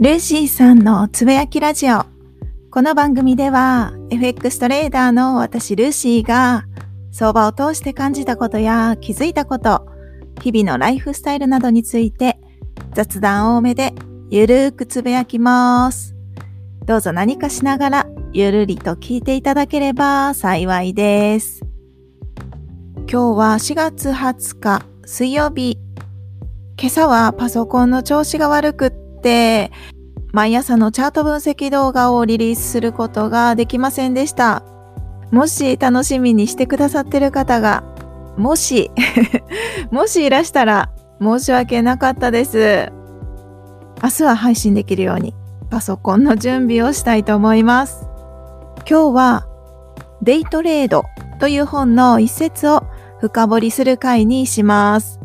ルーシーさんのつぶやきラジオ。この番組では FX トレーダーの私ルーシーが相場を通して感じたことや気づいたこと、日々のライフスタイルなどについて雑談多めでゆるーくつぶやきます。どうぞ何かしながらゆるりと聞いていただければ幸いです。今日は4月20日水曜日。今朝はパソコンの調子が悪くって、毎朝のチャート分析動画をリリースすることができませんでした。もし楽しみにしてくださってる方が、もし もしいらしたら申し訳なかったです。明日は配信できるようにパソコンの準備をしたいと思います。今日はデイトレードという本の一節を深掘りする回にします。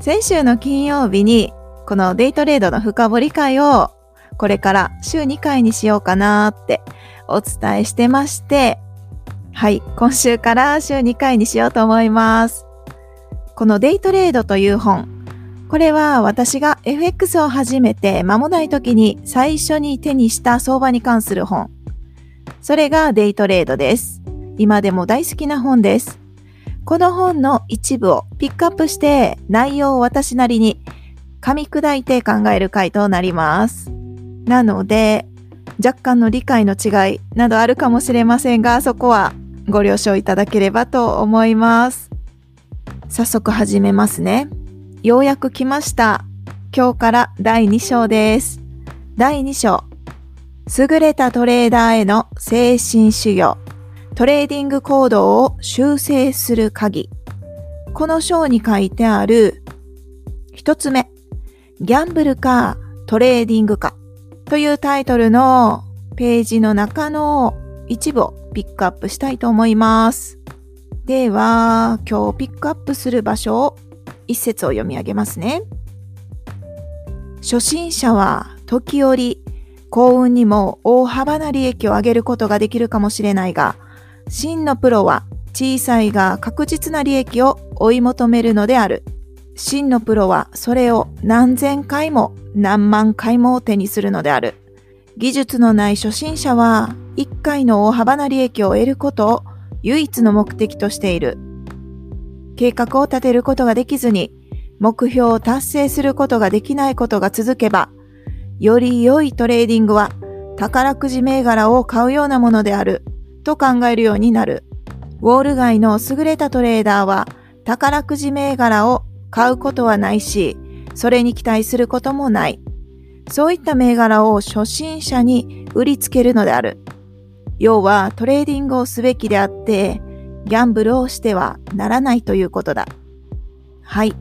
先週の金曜日にこのデイトレードの深掘り会をこれから週2回にしようかなってお伝えしてまして、はい、今週から週2回にしようと思います。このデイトレードという本、これは私が FX を始めて間もない時に最初に手にした相場に関する本。それがデイトレードです。今でも大好きな本です。この本の一部をピックアップして内容を私なりに噛み砕いて考える回となります。なので、若干の理解の違いなどあるかもしれませんが、そこはご了承いただければと思います。早速始めますね。ようやく来ました。今日から第2章です。第2章。優れたトレーダーへの精神修行。トレーディング行動を修正する鍵。この章に書いてある一つ目。ギャンブルかトレーディングかというタイトルのページの中の一部をピックアップしたいと思います。では、今日ピックアップする場所を一節を読み上げますね。初心者は時折幸運にも大幅な利益を上げることができるかもしれないが、真のプロは小さいが確実な利益を追い求めるのである。真のプロはそれを何千回も何万回も手にするのである。技術のない初心者は一回の大幅な利益を得ることを唯一の目的としている。計画を立てることができずに目標を達成することができないことが続けば、より良いトレーディングは宝くじ銘柄を買うようなものであると考えるようになる。ウォール街の優れたトレーダーは宝くじ銘柄を買うことはないし、それに期待することもない。そういった銘柄を初心者に売りつけるのである。要はトレーディングをすべきであって、ギャンブルをしてはならないということだ。はい。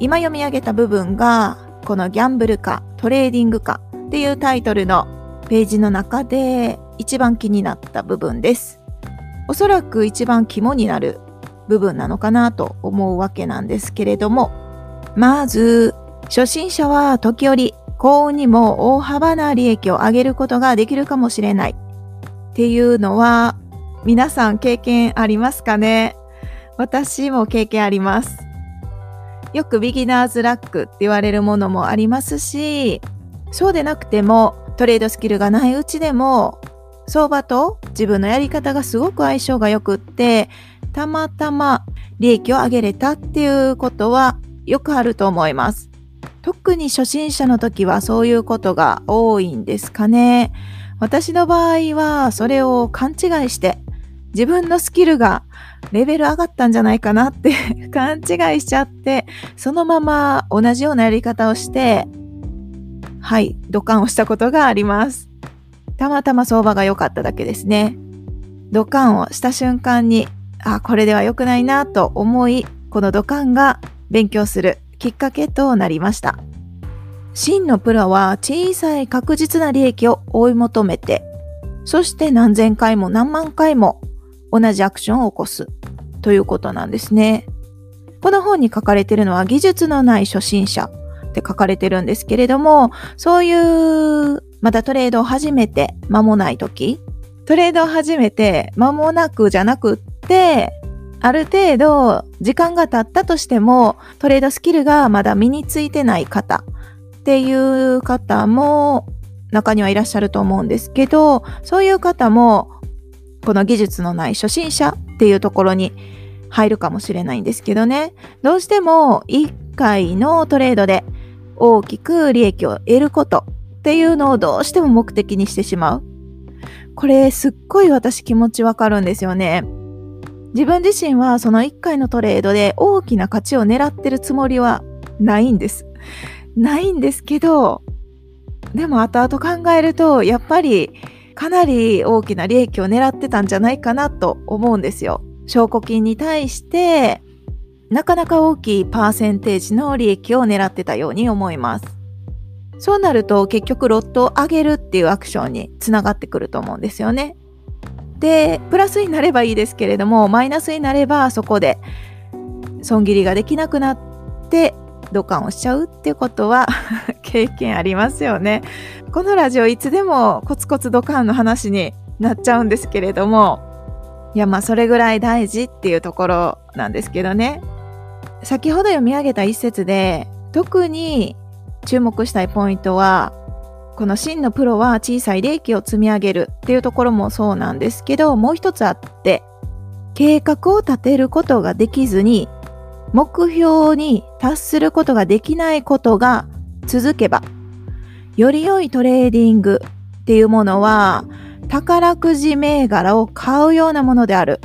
今読み上げた部分が、このギャンブルかトレーディングかっていうタイトルのページの中で一番気になった部分です。おそらく一番肝になる部分なのかなと思うわけなんですけれども、まず、初心者は時折幸運にも大幅な利益を上げることができるかもしれないっていうのは皆さん経験ありますかね？私も経験あります。よくビギナーズラックって言われるものもありますし、そうでなくてもトレードスキルがないうちでも相場と自分のやり方がすごく相性が良くってたまたま利益を上げれたっていうことはよくあると思います。特に初心者の時はそういうことが多いんですかね。私の場合はそれを勘違いして自分のスキルがレベル上がったんじゃないかなって 勘違いしちゃってそのまま同じようなやり方をしてはい土管をしたことがあります。たまたま相場が良かっただけですね。土管をした瞬間にあ、これでは良くないなと思い、この土管が勉強するきっかけとなりました。真のプロは小さい確実な利益を追い求めて、そして何千回も何万回も同じアクションを起こすということなんですね。この本に書かれているのは技術のない初心者って書かれてるんですけれども、そういうまだトレードを始めて間もない時、トレードを始めて間もなくじゃなくっ、ある程度時間が経ったとしてもトレードスキルがまだ身についてない方っていう方も中にはいらっしゃると思うんですけど、そういう方もこの技術のない初心者っていうところに入るかもしれないんですけどね。どうしても1回のトレードで大きく利益を得ることっていうのをどうしても目的にしてしまう。これすっごい私気持ちわかるんですよね。自分自身はその1回のトレードで大きな価値を狙ってるつもりはないんです。ないんですけど、でも後々考えると、やっぱりかなり大きな利益を狙ってたんじゃないかなと思うんですよ。証拠金に対して、なかなか大きいパーセンテージの利益を狙ってたように思います。そうなると結局ロットを上げるっていうアクションにつながってくると思うんですよね。で、プラスになればいいですけれども、マイナスになればそこで損切りができなくなって土管をしちゃうっていうことは 経験ありますよね。このラジオいつでもコツコツ土管の話になっちゃうんですけれども、いやまあそれぐらい大事っていうところなんですけどね。先ほど読み上げた一節で特に注目したいポイントはこの真のプロは小さい利益を積み上げるっていうところもそうなんですけど、もう一つあって、計画を立てることができずに、目標に達することができないことが続けば、より良いトレーディングっていうものは、宝くじ銘柄を買うようなものである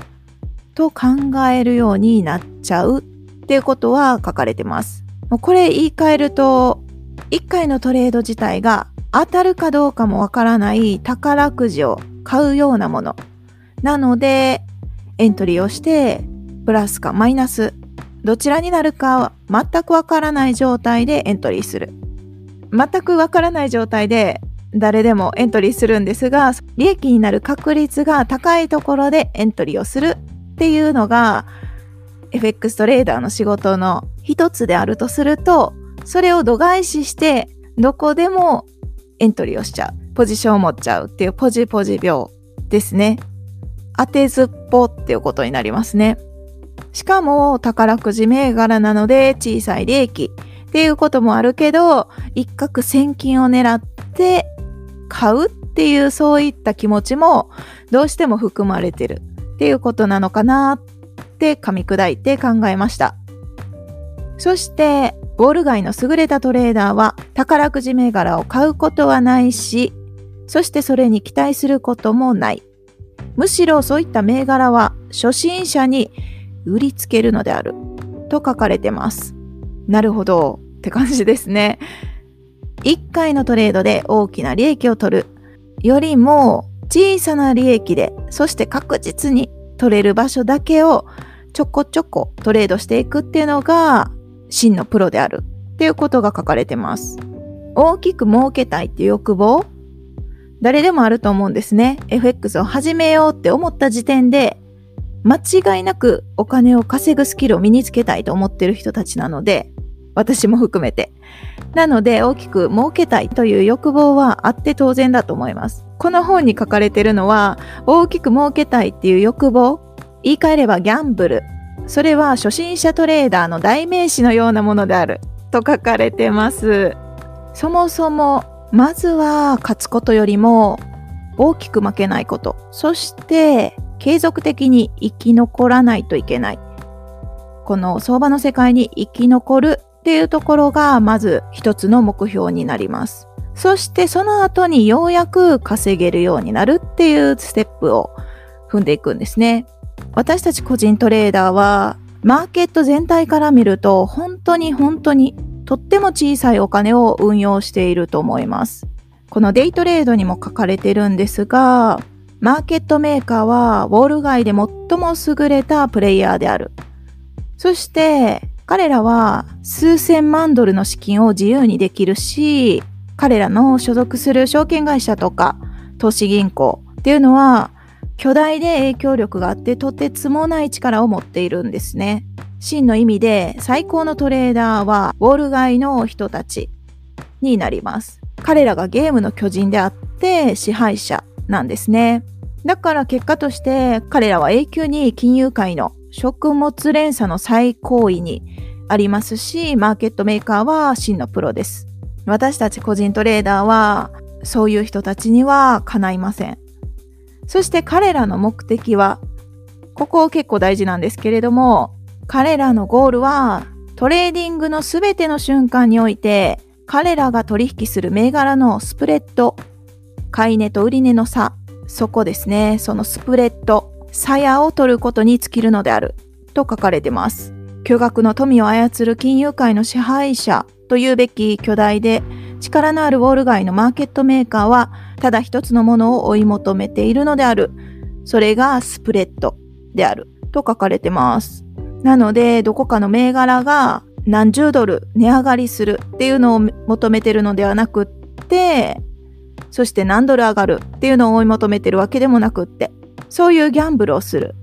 と考えるようになっちゃうっていうことは書かれてます。これ言い換えると、1回のトレード自体が当たるかどうかもわからない宝くじを買うようなもの。なので、エントリーをして、プラスかマイナス、どちらになるか全くわからない状態でエントリーする。全くわからない状態で誰でもエントリーするんですが、利益になる確率が高いところでエントリーをするっていうのが、FX トレーダーの仕事の一つであるとすると、それを度外視して、どこでもエントリーをしちゃう。ポジションを持っちゃうっていうポジポジ病ですね。当てずっぽっていうことになりますね。しかも宝くじ銘柄なので小さい利益っていうこともあるけど、一攫千金を狙って買うっていうそういった気持ちもどうしても含まれてるっていうことなのかなって噛み砕いて考えました。そしてウォール街の優れたトレーダーは宝くじ銘柄を買うことはないし、そしてそれに期待することもない。むしろそういった銘柄は初心者に売りつけるのであると書かれてます。なるほどって感じですね。1回のトレードで大きな利益を取るよりも小さな利益で、そして確実に取れる場所だけをちょこちょこトレードしていくっていうのが真のプロであるっていうことが書かれてます。大きく儲けたいっていう欲望？誰でもあると思うんですね。FX を始めようって思った時点で間違いなくお金を稼ぐスキルを身につけたいと思ってる人たちなので、私も含めて。なので大きく儲けたいという欲望はあって当然だと思います。この本に書かれてるのは大きく儲けたいっていう欲望？言い換えればギャンブルそれは初心者トレーダーの代名詞のようなものであると書かれてます。そもそも、まずは勝つことよりも大きく負けないこと。そして継続的に生き残らないといけない。この相場の世界に生き残るっていうところがまず一つの目標になります。そしてその後にようやく稼げるようになるっていうステップを踏んでいくんですね。私たち個人トレーダーはマーケット全体から見ると本当に本当にとっても小さいお金を運用していると思います。このデイトレードにも書かれてるんですが、マーケットメーカーはウォール街で最も優れたプレイヤーである。そして彼らは数千万ドルの資金を自由にできるし、彼らの所属する証券会社とか投資銀行っていうのは巨大で影響力があってとてつもない力を持っているんですね。真の意味で最高のトレーダーはウォール街の人たちになります。彼らがゲームの巨人であって支配者なんですね。だから結果として彼らは永久に金融界の食物連鎖の最高位にありますし、マーケットメーカーは真のプロです。私たち個人トレーダーは、そういう人たちにはかないません。そして彼らの目的は、ここ結構大事なんですけれども、彼らのゴールはトレーディングのすべての瞬間において、彼らが取引する銘柄のスプレッド、買い値と売値の差、そこですね、そのスプレッド、鞘を取ることに尽きるのである、と書かれてます。巨額の富を操る金融界の支配者というべき巨大で力のあるウォール街のマーケットメーカーはただ一つのものを追い求めているのである。それがスプレッドであると書かれてます。なので、どこかの銘柄が何十ドル値上がりするっていうのを求めてるのではなくって、そして何ドル上がるっていうのを追い求めてるわけでもなくって、そういうギャンブルをする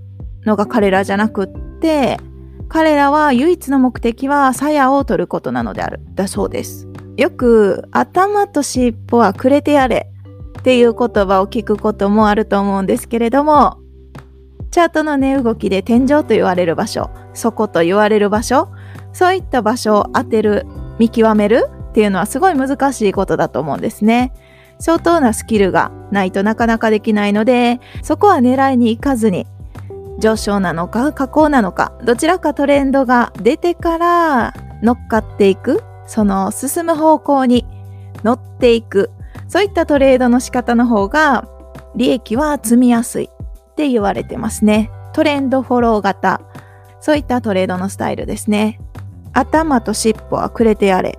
のが彼らじゃなくって、彼らは唯一の目的は鞘を取ることなのである。だそうです。よく頭と尻尾はくれてやれっていう言葉を聞くこともあると思うんですけれども、チャートの値動きで天井と言われる場所、底と言われる場所、そういった場所を当てる、見極めるっていうのはすごい難しいことだと思うんですね。相当なスキルがないとなかなかできないので、そこは狙いに行かずに、上昇なのか下降なのか、どちらかトレンドが出てから乗っかっていく、その進む方向に乗っていく、そういったトレードの仕方の方が利益は積みやすいって言われてますね。トレンドフォロー型。そういったトレードのスタイルですね。頭と尻尾はくれてやれ。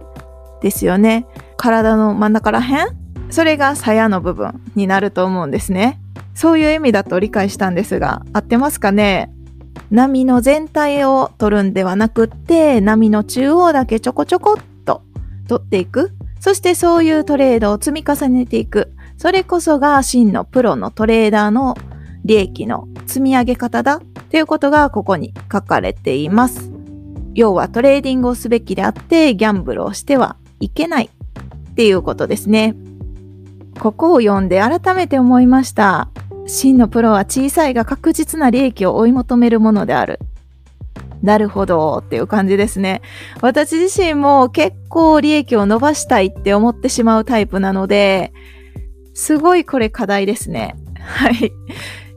ですよね。体の真ん中らへん？それが鞘の部分になると思うんですね。そういう意味だと理解したんですが、合ってますかね？波の全体を取るんではなくって、波の中央だけちょこちょこっ取っていく。そしてそういうトレードを積み重ねていく。それこそが真のプロのトレーダーの利益の積み上げ方だということがここに書かれています。要はトレーディングをすべきであってギャンブルをしてはいけないっていうことですね。ここを読んで改めて思いました。真のプロは小さいが確実な利益を追い求めるものである。なるほどっていう感じですね。私自身も結構利益を伸ばしたいって思ってしまうタイプなので、すごいこれ課題ですね。はい。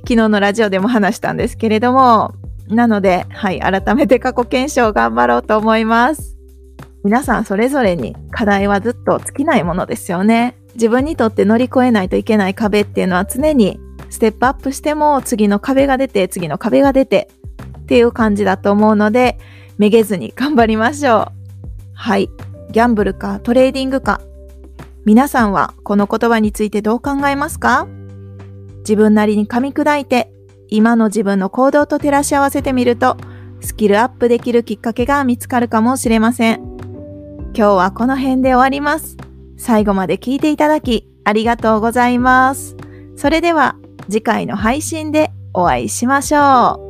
昨日のラジオでも話したんですけれども、なので、はい、改めて過去検証頑張ろうと思います。皆さんそれぞれに課題はずっと尽きないものですよね。自分にとって乗り越えないといけない壁っていうのは常にステップアップしても次の壁が出て、次の壁が出てっていう感じだと思うので、めげずに頑張りましょう。はい。ギャンブルかトレーディングか。皆さんはこの言葉についてどう考えますか？自分なりに噛み砕いて、今の自分の行動と照らし合わせてみると、スキルアップできるきっかけが見つかるかもしれません。今日はこの辺で終わります。最後まで聞いていただき、ありがとうございます。それでは、次回の配信でお会いしましょう。